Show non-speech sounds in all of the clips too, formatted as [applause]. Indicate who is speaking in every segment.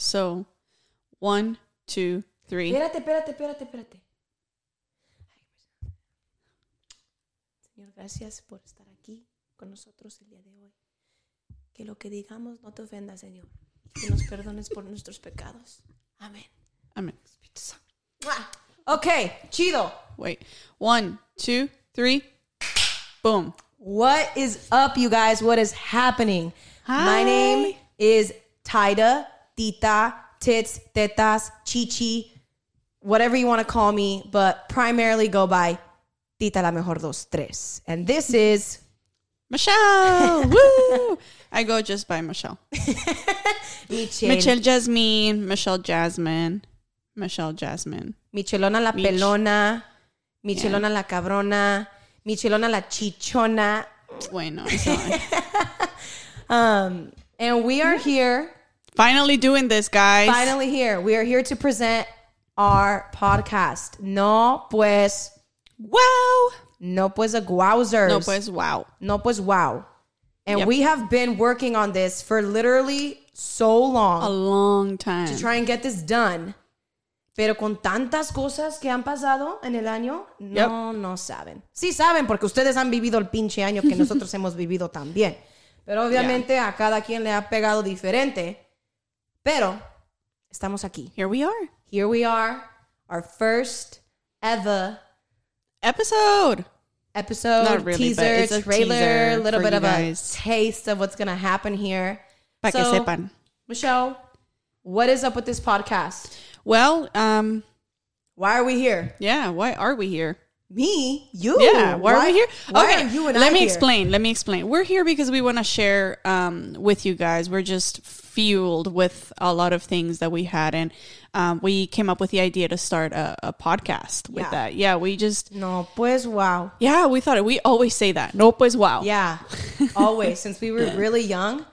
Speaker 1: so one, two, three.
Speaker 2: Espérate, espérate, espérate, espérate. Señor, gracias por estar aquí con nosotros el día de hoy. Que lo que digamos no te ofenda, Señor. Que nos perdones por nuestros pecados. Amén.
Speaker 1: Amen.
Speaker 2: ¡Mua! Ok, chido.
Speaker 1: Wait. One, two, three. Boom.
Speaker 2: What is up, you guys? What is happening?
Speaker 1: Hi.
Speaker 2: My name is Tida, Tita, Tits, Tetas, Chichi, whatever you want to call me, but primarily go by Tita la mejor dos tres. And this is
Speaker 1: Michelle. [laughs] Woo! I go just by Michelle. [laughs]
Speaker 2: Michel.
Speaker 1: Michelle Jasmine, Michelle Jasmine, Michelle Jasmine.
Speaker 2: Michelona la
Speaker 1: Mich.
Speaker 2: pelona, Michelona la cabrona, Michelona la chichona.
Speaker 1: Bueno, [laughs] eso.
Speaker 2: Um, and we are here
Speaker 1: Finally doing this, guys.
Speaker 2: finally here. We are here to present our podcast. No pues,
Speaker 1: Wow.
Speaker 2: no pues a guauzers.
Speaker 1: No, pues, wow.
Speaker 2: No pues wow. And
Speaker 1: Yep.
Speaker 2: we have been working on this for literally so long
Speaker 1: A long time.
Speaker 2: to try and get this done. Pero con tantas cosas que han pasado en el año, no, no saben. Sí saben porque ustedes han vivido el pinche año que nosotros [laughs] hemos vivido también. Pero obviamente a cada quien le ha pegado diferente. Pero estamos aquí.
Speaker 1: Here we are.
Speaker 2: Here we are, our first ever
Speaker 1: Episode.
Speaker 2: episode,
Speaker 1: Not really, but
Speaker 2: teaser,
Speaker 1: it's a
Speaker 2: trailer,
Speaker 1: teaser
Speaker 2: a little bit of
Speaker 1: guys.
Speaker 2: a taste of what's gonna happen here.
Speaker 1: Para que
Speaker 2: So,
Speaker 1: sepan.
Speaker 2: Michelle, what is up with this podcast?
Speaker 1: Well, um,
Speaker 2: Why are we here?
Speaker 1: yeah, why are we here?
Speaker 2: Me? You?
Speaker 1: Yeah, why, are we here?
Speaker 2: Why
Speaker 1: okay,
Speaker 2: you and
Speaker 1: let
Speaker 2: I
Speaker 1: me
Speaker 2: here?
Speaker 1: explain. Let me explain. We're here because we want to share um, with you guys. We're just fueled with a lot of things that we had, and um, we came up with the idea to start a, a podcast with
Speaker 2: Yeah.
Speaker 1: that. Yeah, we just
Speaker 2: No, pues wow.
Speaker 1: yeah, we thought it. We always say that. No, pues wow.
Speaker 2: Yeah, [laughs] always since we were really young,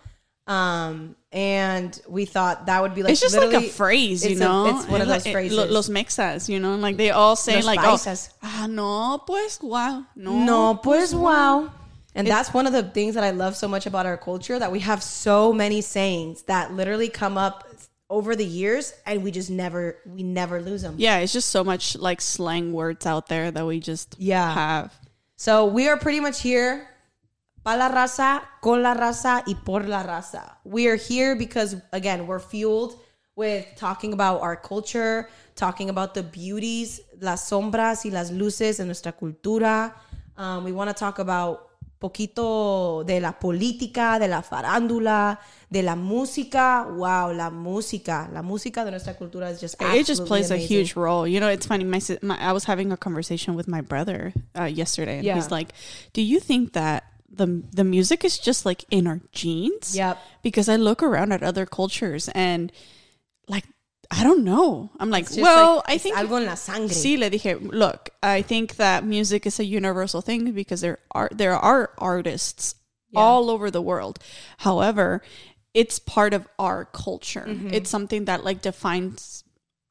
Speaker 2: um, and we thought that would be like
Speaker 1: It's just like a phrase, you
Speaker 2: it's a-
Speaker 1: know.
Speaker 2: it's one of those
Speaker 1: eh,
Speaker 2: phrases.
Speaker 1: lo- Los mexas, you know, like they all say
Speaker 2: Los
Speaker 1: like,
Speaker 2: paisas.
Speaker 1: oh, ah, no, pues wow, no,
Speaker 2: No, pues wow. And that's one of the things that I love so much about our culture that we have so many sayings that literally come up over the years and we just never we never lose them.
Speaker 1: Yeah, it's just so much like slang words out there that we just
Speaker 2: Yeah.
Speaker 1: have.
Speaker 2: So we are pretty much here pa la raza, con la raza y por la raza. We are here because again, we're fueled with talking about our culture, talking about the beauties, las sombras y las luces en nuestra cultura. Um, we want to talk about poquito de la política, de la farándula, de la música. Wow, la música, la música de nuestra cultura is just
Speaker 1: it just plays a huge role. You know, it's funny. My, my I was having a conversation with my brother uh, yesterday, and
Speaker 2: Yeah.
Speaker 1: he's like, "Do you think that the the music is just like in our genes?"
Speaker 2: Yep.
Speaker 1: Because I look around at other cultures and like I don't know. I'm like, well,
Speaker 2: like,
Speaker 1: I think
Speaker 2: algo en la sangre.
Speaker 1: Sí, le dije, look, I think that music is a universal thing because there are there are artists all over the world. However, it's part of our culture. It's something that like defines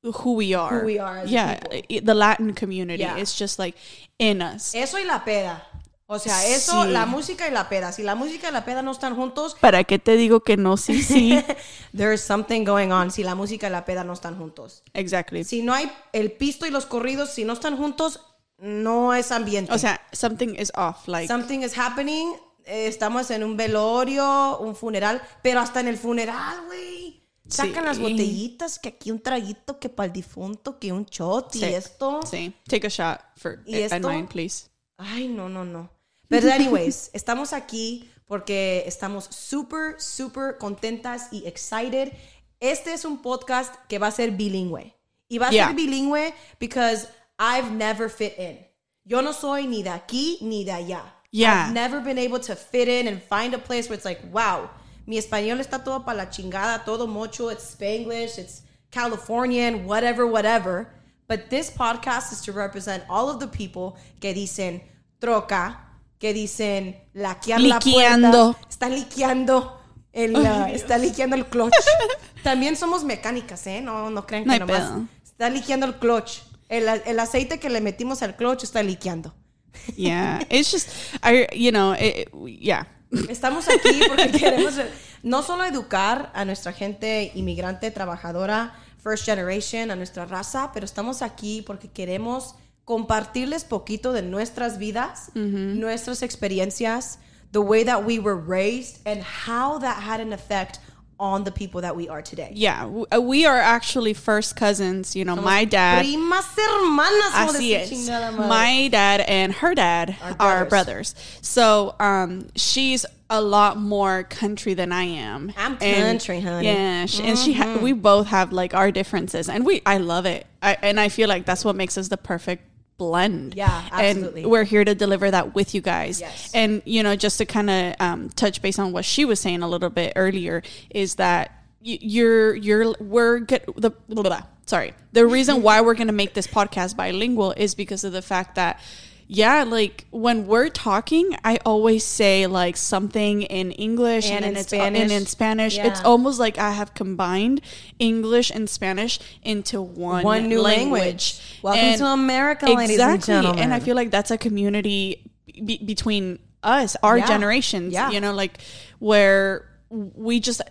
Speaker 1: who we are.
Speaker 2: Mm-hmm. Who we are as
Speaker 1: yeah, i- the Latin community.
Speaker 2: Yeah.
Speaker 1: It's just like in us.
Speaker 2: Eso y la peda. O sea, eso,
Speaker 1: Sí.
Speaker 2: la música y la peda. Si la música y la peda no están juntos,
Speaker 1: ¿Para qué te digo que no? Sí, sí. [laughs]
Speaker 2: there's something going on si la música y la peda no están juntos.
Speaker 1: exactly.
Speaker 2: Si no hay el pisto y los corridos, si no están juntos, no es ambiente.
Speaker 1: O sea, something is off. Like,
Speaker 2: something is happening. eh, Estamos en un velorio, un funeral, pero hasta en el funeral, güey. Sacan las
Speaker 1: Sí.
Speaker 2: botellitas, que aquí un traguito, que para el difunto, que un shot y
Speaker 1: Sí.
Speaker 2: esto.
Speaker 1: sí. Take a shot for
Speaker 2: ¿Y esto?
Speaker 1: mine, please.
Speaker 2: Ay, no, no, no. Pero [laughs] anyways, estamos aquí porque estamos súper, súper contentas y excited. Este es un podcast que va a ser bilingüe. Y va a
Speaker 1: Yeah.
Speaker 2: ser bilingüe because I've never fit in. Yo no soy ni de aquí ni de allá.
Speaker 1: Yeah.
Speaker 2: I've never been able to fit in and find a place where it's like, wow, mi español está todo para la chingada, todo mocho, it's Spanglish, it's Californian, whatever, whatever. But this podcast is to represent all of the people que dicen troca, que dicen laquear la puerta, está liqueando, el, uh, está liqueando el clutch. [laughs] También somos mecánicas, ¿eh? No, no crean que
Speaker 1: No
Speaker 2: nomás.
Speaker 1: pedo.
Speaker 2: Está liqueando el clutch. El, el aceite que le metimos al clutch está liqueando. [laughs]
Speaker 1: Yeah, it's just I, you know, it, it- yeah.
Speaker 2: Estamos aquí porque [laughs] queremos no solo educar a nuestra gente inmigrante, trabajadora, first generation, a nuestra raza, pero estamos aquí porque queremos compartirles poquito de nuestras vidas, nuestras experiencias, the way that we were raised, and how that had an effect on the people that we are today.
Speaker 1: Yeah, uh, we are actually first cousins. You know, my dad.
Speaker 2: Primas hermanas.
Speaker 1: Así es. My dad and her dad are brothers. So um, she's a lot more country than I am.
Speaker 2: I'm
Speaker 1: And-
Speaker 2: country, honey.
Speaker 1: Yeah, sh- and she ha- we both have like our differences, and we I love it. I, and I feel like that's what makes us the perfect blend.
Speaker 2: Yeah, absolutely.
Speaker 1: And we're here to deliver that with you guys.
Speaker 2: Yes.
Speaker 1: And you know, just to kind of um, touch base on what she was saying a little bit earlier is that you're you're we're good the blah, blah, blah. sorry the reason why we're going to make this podcast bilingual is because of the fact that yeah like when we're talking i always say like something in english
Speaker 2: And
Speaker 1: and,
Speaker 2: in
Speaker 1: then it's uh,
Speaker 2: Spanish.
Speaker 1: and in spanish it's almost like i have combined english and spanish into one
Speaker 2: One new language. Welcome to America, ladies and gentlemen.
Speaker 1: and i feel like that's a community be- between us our
Speaker 2: Yeah.
Speaker 1: generations
Speaker 2: Yeah.
Speaker 1: you know like where we just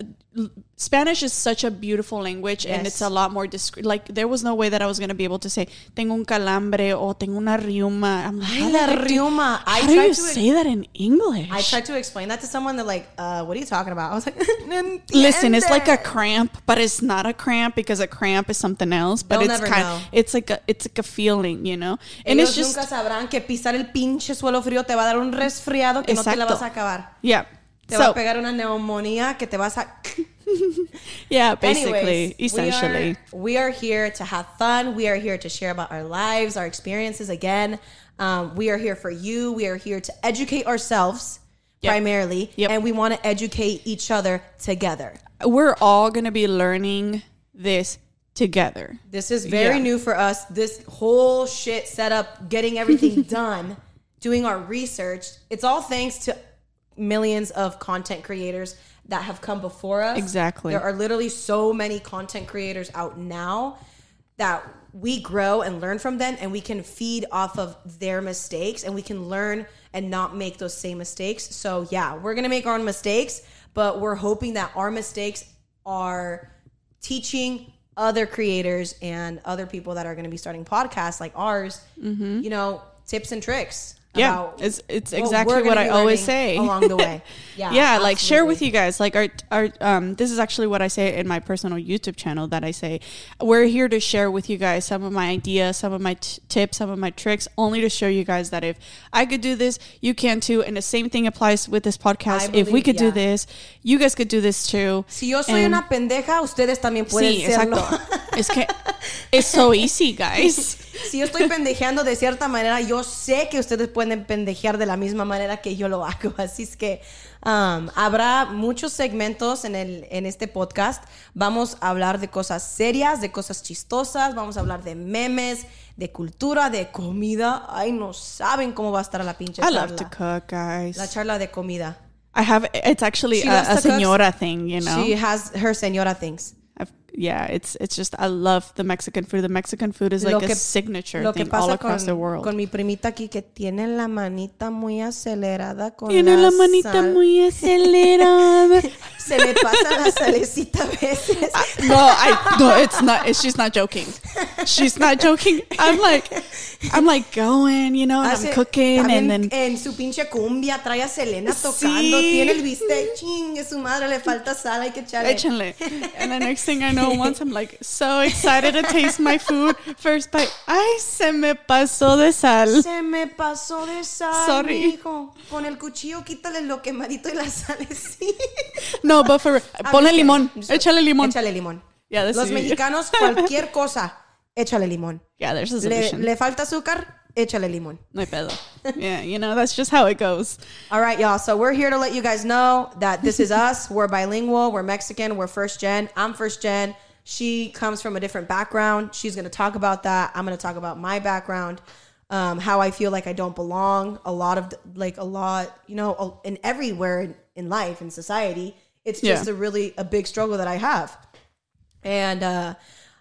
Speaker 1: Spanish is such a beautiful language and it's a lot more discreet. Like there was no way that I was gonna be able to say tengo un calambre or tengo una riuma. I'm like,
Speaker 2: Ay, la
Speaker 1: the heck do you-
Speaker 2: riuma. I
Speaker 1: How do you
Speaker 2: to-
Speaker 1: say that in English?
Speaker 2: I tried to explain that to someone. They're like, uh, "What are you talking about?" I was like, [laughs]
Speaker 1: Listen, it's like a cramp, but it's not a cramp because a cramp is something else. But
Speaker 2: They'll
Speaker 1: it's kind,
Speaker 2: know.
Speaker 1: it's like a, it's like a feeling, you know. And
Speaker 2: Ellos
Speaker 1: it's just
Speaker 2: nunca sabrán que pisar el pinche suelo frío te va a dar un resfriado que no te la vas a acabar.
Speaker 1: yeah.
Speaker 2: Te va
Speaker 1: So
Speaker 2: a pegar una neumonía que te vas a. [laughs]
Speaker 1: yeah, basically,
Speaker 2: Anyways,
Speaker 1: essentially.
Speaker 2: We are, we are here to have fun. We are here to share about our lives, our experiences again. Um, we are here for you. We are here to educate ourselves
Speaker 1: Yep.
Speaker 2: primarily.
Speaker 1: Yep.
Speaker 2: And we want to educate each other together.
Speaker 1: We're all gonna be learning this together.
Speaker 2: This is very
Speaker 1: Yeah.
Speaker 2: new for us. This whole shit setup, getting everything [laughs] done, doing our research. It's all thanks to millions of content creators that have come before us.
Speaker 1: Exactly.
Speaker 2: There are literally so many content creators out now that we grow and learn from them and we can feed off of their mistakes and we can learn and not make those same mistakes. So yeah, we're going to make our own mistakes, but we're hoping that our mistakes are teaching other creators and other people that are going to be starting podcasts like ours, mm-hmm. you know, tips and tricks.
Speaker 1: Yeah, it's it's
Speaker 2: what
Speaker 1: exactly what I always say
Speaker 2: along the way. [laughs] Yeah,
Speaker 1: yeah, like share with you guys. Like our our um, this is actually what I say in my personal YouTube channel. That I say we're here to share with you guys some of my ideas, some of my t- tips, some of my tricks, only to show you guys that if I could do this, you can too. And the same thing applies with this podcast.
Speaker 2: I
Speaker 1: if we
Speaker 2: believe-
Speaker 1: could do this, you guys could do this too.
Speaker 2: Si yo soy
Speaker 1: And-
Speaker 2: una pendeja, ustedes también pueden
Speaker 1: Sí,
Speaker 2: serlo.
Speaker 1: exacto. es que [laughs] it's so easy, guys. [laughs]
Speaker 2: si yo estoy pendejeando de cierta manera, yo sé que ustedes pueden pendejear de la misma manera que yo lo hago. [laughs] Así es que um, habrá muchos segmentos en, el, en este podcast. Vamos a hablar de cosas serias, de cosas chistosas. Vamos a hablar de memes, de cultura, de comida. Ay, no saben cómo va a estar la pinche
Speaker 1: I
Speaker 2: charla.
Speaker 1: love to cook, guys.
Speaker 2: La charla de comida.
Speaker 1: I have it's actually
Speaker 2: She
Speaker 1: a, a
Speaker 2: cook.
Speaker 1: señora thing, you know.
Speaker 2: She has her señora things.
Speaker 1: I've, yeah, it's it's just I love the Mexican food. The Mexican food is like
Speaker 2: Lo
Speaker 1: a signature
Speaker 2: que
Speaker 1: thing all across
Speaker 2: con,
Speaker 1: the world.
Speaker 2: con mi primita aquí que tiene la manita muy acelerada con
Speaker 1: Tiene la manita
Speaker 2: sal.
Speaker 1: muy [laughs] acelerada.
Speaker 2: Se le pasa la salecita a veces.
Speaker 1: Ah, no, I no, it's not. It's, she's not joking. She's not joking. I'm like, I'm like going, you know, and
Speaker 2: Hace-
Speaker 1: I'm cooking, and then
Speaker 2: en su pinche cumbia trae a Selena tocando,
Speaker 1: Sí.
Speaker 2: tiene el bistec, chingue su madre, le falta sal, hay que echarle.
Speaker 1: échenle. And the next thing I know, once I'm like so excited to taste my food. First bite, ay, se me pasó de sal.
Speaker 2: Se me pasó de sal,
Speaker 1: Sorry.
Speaker 2: mijo. Con el cuchillo quítale lo quemadito y la sal [laughs] sí.
Speaker 1: No, but for ponle limón, échale limón.
Speaker 2: Échale limón.
Speaker 1: Yeah, this
Speaker 2: Los mexicanos, [laughs] cualquier cosa, échale limón.
Speaker 1: Yeah, there's a
Speaker 2: Le,
Speaker 1: solution.
Speaker 2: le falta azúcar, échale limón.
Speaker 1: No hay pedo. [laughs] Yeah, you know, that's just how it goes.
Speaker 2: All right, y'all. So we're here to let you guys know that this is [laughs] us. We're bilingual. We're Mexican. We're first gen. I'm first gen. She comes from a different background. She's going to talk about that. I'm going to talk about my background, um, how I feel like I don't belong. A lot of, like, a lot, you know, in everywhere in, in life, in society. It's just
Speaker 1: Yeah.
Speaker 2: a really a big struggle that I have. And uh,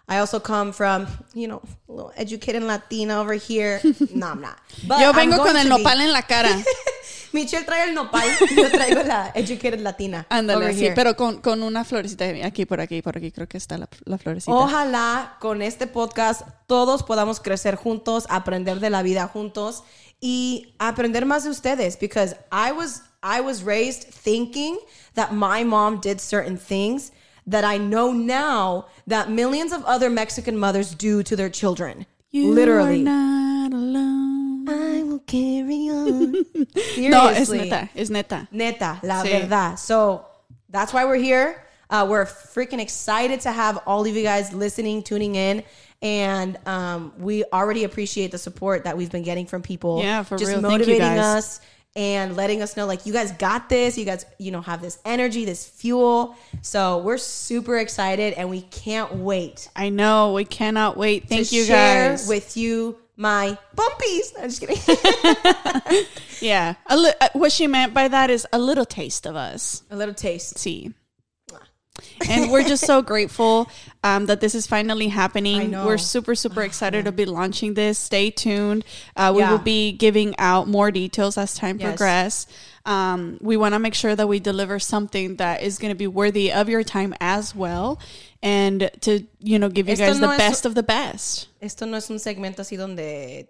Speaker 2: I also come from, you know, a little educated Latina over here. [laughs] no, I'm not. But
Speaker 1: Yo vengo con el
Speaker 2: be.
Speaker 1: nopal en la cara. [laughs]
Speaker 2: Michelle trae el nopal yo traigo la educated latina.
Speaker 1: Ándale, sí,
Speaker 2: here.
Speaker 1: pero con, con una florecita aquí, por aquí, por aquí, creo que está la, la florecita.
Speaker 2: Ojalá con este podcast todos podamos crecer juntos, aprender de la vida juntos y aprender más de ustedes because I was I was raised thinking that my mom did certain things that I know now that millions of other Mexican mothers do to their children.
Speaker 1: You
Speaker 2: Literally.
Speaker 1: are not alone.
Speaker 2: I will carry on. [laughs]
Speaker 1: No, es neta, es neta.
Speaker 2: Neta, la
Speaker 1: Sí.
Speaker 2: verdad. So that's why we're here. Uh, we're freaking excited to have all of you guys listening, tuning in. And um, we already appreciate the support that we've been getting from people.
Speaker 1: Yeah, for
Speaker 2: just
Speaker 1: real.
Speaker 2: Motivating
Speaker 1: guys.
Speaker 2: us and letting us know, like, you guys got this. You guys, you know, have this energy, this fuel. So we're super excited and we can't wait
Speaker 1: I know, we cannot wait. Thank
Speaker 2: to
Speaker 1: you
Speaker 2: share
Speaker 1: guys.
Speaker 2: with you my bumpies. I'm just kidding. [laughs]
Speaker 1: yeah, a li- uh, what she meant by that is a little taste of us.
Speaker 2: A little taste.
Speaker 1: See. And we're just so grateful um, that this is finally happening. We're super, super excited to be launching this. Stay tuned. Uh, we
Speaker 2: Yeah.
Speaker 1: will be giving out more details as time
Speaker 2: Yes.
Speaker 1: progress. Um, we want to make sure that we deliver something that is going to be worthy of your time as well, and to you know give you
Speaker 2: Esto
Speaker 1: guys
Speaker 2: no
Speaker 1: the
Speaker 2: es-
Speaker 1: best of the best.
Speaker 2: esto no es un segmento así donde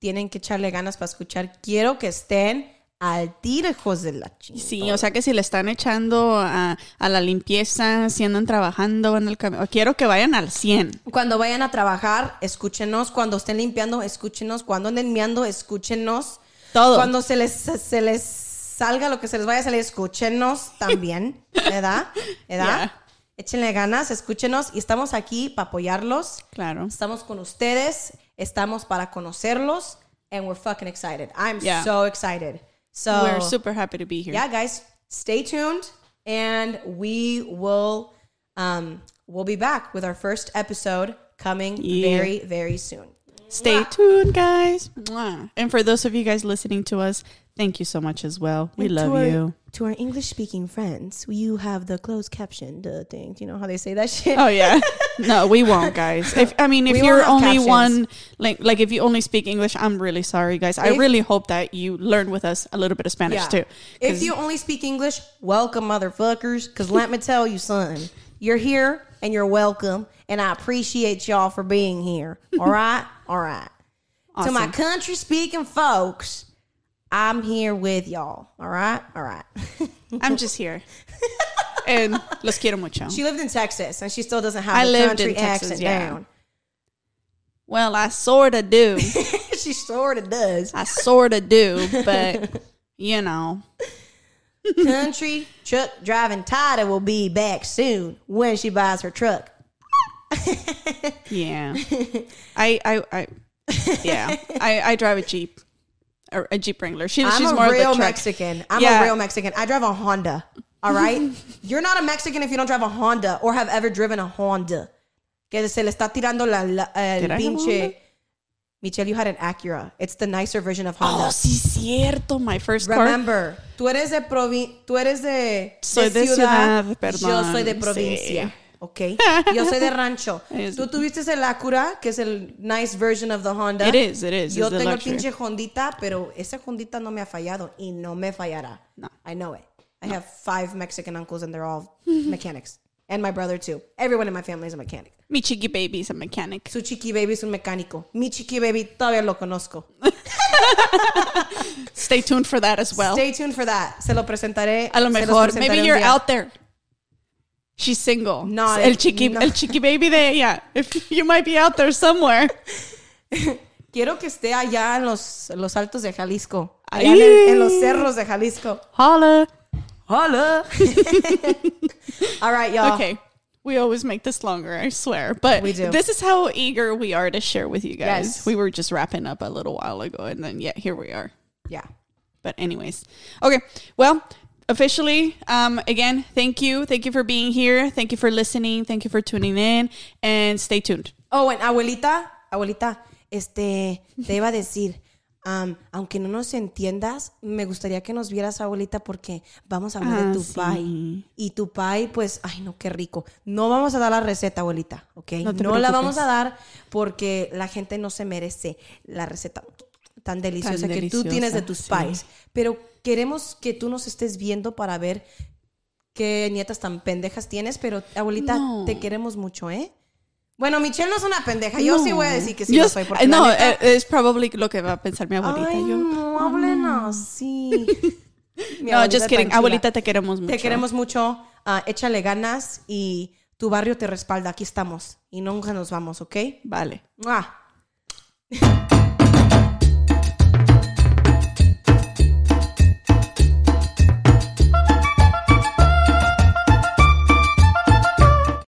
Speaker 2: tienen que echarle ganas para escuchar. Quiero que estén al tiro, hijos de la chingada.
Speaker 1: Sí, o sea que si le están echando a, a la limpieza, si andan trabajando en el camino, quiero que vayan al 100.
Speaker 2: Cuando vayan a trabajar, escúchenos. Cuando estén limpiando, escúchenos. Cuando anden meando, escúchenos.
Speaker 1: Todo.
Speaker 2: Cuando se les, se les salga lo que se les vaya a salir, escúchenos también. [laughs] ¿Verdad? ¿Verdad?
Speaker 1: Yeah.
Speaker 2: Échenle ganas, escúchenos. Y estamos aquí para apoyarlos.
Speaker 1: Claro.
Speaker 2: Estamos con ustedes. Estamos para conocerlos. And we're fucking excited. I'm
Speaker 1: Yeah.
Speaker 2: so excited. So
Speaker 1: We're super happy to be here.
Speaker 2: yeah, guys, stay tuned, and we will um, we'll be back with our first episode coming
Speaker 1: Yeah.
Speaker 2: very very soon.
Speaker 1: Stay tuned, guys. Mwah. And for those of you guys listening to us, thank you so much as well. We
Speaker 2: And
Speaker 1: love
Speaker 2: to our,
Speaker 1: you.
Speaker 2: To our English speaking friends, you have the closed caption the thing. Do you know how they say that shit?
Speaker 1: Oh yeah. [laughs] No, we won't, guys. If I mean, if
Speaker 2: We
Speaker 1: you're only
Speaker 2: captions.
Speaker 1: one, like, like if you only speak English, I'm really sorry, guys. I really hope that you learn with us a little bit of Spanish too.
Speaker 2: If you only speak English, welcome, motherfuckers. Because let me tell you, son, you're here and you're welcome, and I appreciate y'all for being here. All right, all right. To my country speaking folks, I'm here with y'all. All right, all right. [laughs]
Speaker 1: I'm just here, [laughs] and let's get los quiero mucho.
Speaker 2: she lived in Texas, and she still doesn't have
Speaker 1: I
Speaker 2: the
Speaker 1: lived
Speaker 2: country
Speaker 1: in Texas,
Speaker 2: accent
Speaker 1: yeah.
Speaker 2: down.
Speaker 1: Well, I sorta do. [laughs]
Speaker 2: she sort of does.
Speaker 1: I sorta do, but you know,
Speaker 2: country truck driving Tida will be back soon when she buys her truck.
Speaker 1: yeah. I, I, I, yeah. I, I drive a Jeep, or a Jeep Wrangler. She,
Speaker 2: I'm
Speaker 1: she's
Speaker 2: a
Speaker 1: more
Speaker 2: real
Speaker 1: of the.
Speaker 2: Mexican. I'm
Speaker 1: Yeah.
Speaker 2: a real Mexican. I drive a Honda. All right. [laughs] You're not a Mexican if you don't drive a Honda or have ever driven a Honda. Que se le está tirando la, la- el
Speaker 1: Did I have a Honda?
Speaker 2: pinche. Michelle, you had an Acura. It's the nicer version of Honda.
Speaker 1: Oh, sí, cierto. My first car.
Speaker 2: Remember, tú eres de provi tú eres de,
Speaker 1: Soy de ciudad, perdón,
Speaker 2: Yo soy de
Speaker 1: sí.
Speaker 2: Ok. Yo soy de rancho. [laughs] Tú tuviste el Acura, que es el nice version of the Honda.
Speaker 1: It is, it is.
Speaker 2: Yo
Speaker 1: It's
Speaker 2: tengo el pinche Hondita, pero esa Hondita no me ha fallado y no me fallará.
Speaker 1: No.
Speaker 2: I know it. I have five Mexican uncles and they're all mechanics. And my brother too. Everyone in my family is a mechanic.
Speaker 1: Mi chiqui baby's a mechanic.
Speaker 2: Su chiqui baby es un mecánico. Mi chiqui baby todavía lo conozco. [laughs]
Speaker 1: Stay tuned for that as well.
Speaker 2: Stay tuned for that. Se lo presentaré.
Speaker 1: a lo mejor, maybe you're out there. She's single.
Speaker 2: No,
Speaker 1: el chiqui,
Speaker 2: no.
Speaker 1: el chiqui baby de ella. If you might be out there somewhere. [laughs]
Speaker 2: Quiero que esté allá en los, los altos de Jalisco. Allá en, el- en los cerros de Jalisco.
Speaker 1: Holla.
Speaker 2: Hola. [laughs] All right, y'all.
Speaker 1: Okay. We always make this longer, I swear. But
Speaker 2: We do.
Speaker 1: this is how eager we are to share with you guys.
Speaker 2: Yes.
Speaker 1: We were just wrapping up a little while ago, and then, yeah, here we are.
Speaker 2: Yeah.
Speaker 1: But anyways, okay. Well, officially, um, again, thank you, thank you for being here, thank you for listening, thank you for tuning in, and stay tuned.
Speaker 2: Oh, and abuelita, abuelita, este, te iba a decir, um, aunque no nos entiendas, me gustaría que nos vieras, abuelita, porque vamos a hablar
Speaker 1: Ah,
Speaker 2: de tu
Speaker 1: sí.
Speaker 2: pie. Y tu pie, pues, ay, no, qué rico. No vamos a dar la receta, abuelita, ¿ok?
Speaker 1: No
Speaker 2: la vamos a dar porque la gente no se merece la receta. Tan deliciosa
Speaker 1: Tan
Speaker 2: que tú tienes de tus
Speaker 1: sí.
Speaker 2: pais. Pero queremos que tú nos estés viendo para ver qué nietas tan pendejas tienes, pero abuelita,
Speaker 1: No.
Speaker 2: te queremos mucho, ¿eh? Bueno, Michelle no es una pendeja. Yo sí voy a decir que sí
Speaker 1: Yo
Speaker 2: lo soy. Porque
Speaker 1: no,
Speaker 2: neta-
Speaker 1: eh, es probablemente lo que va a pensar mi abuelita.
Speaker 2: Ay,
Speaker 1: yo.
Speaker 2: no hablen así. [laughs]
Speaker 1: No, just kidding. Abuelita, te queremos mucho.
Speaker 2: Te queremos mucho. ah, échale ganas y tu barrio te respalda. Aquí estamos. Y nunca nos vamos, ¿ok?
Speaker 1: Vale.
Speaker 2: ¡Mua! [laughs]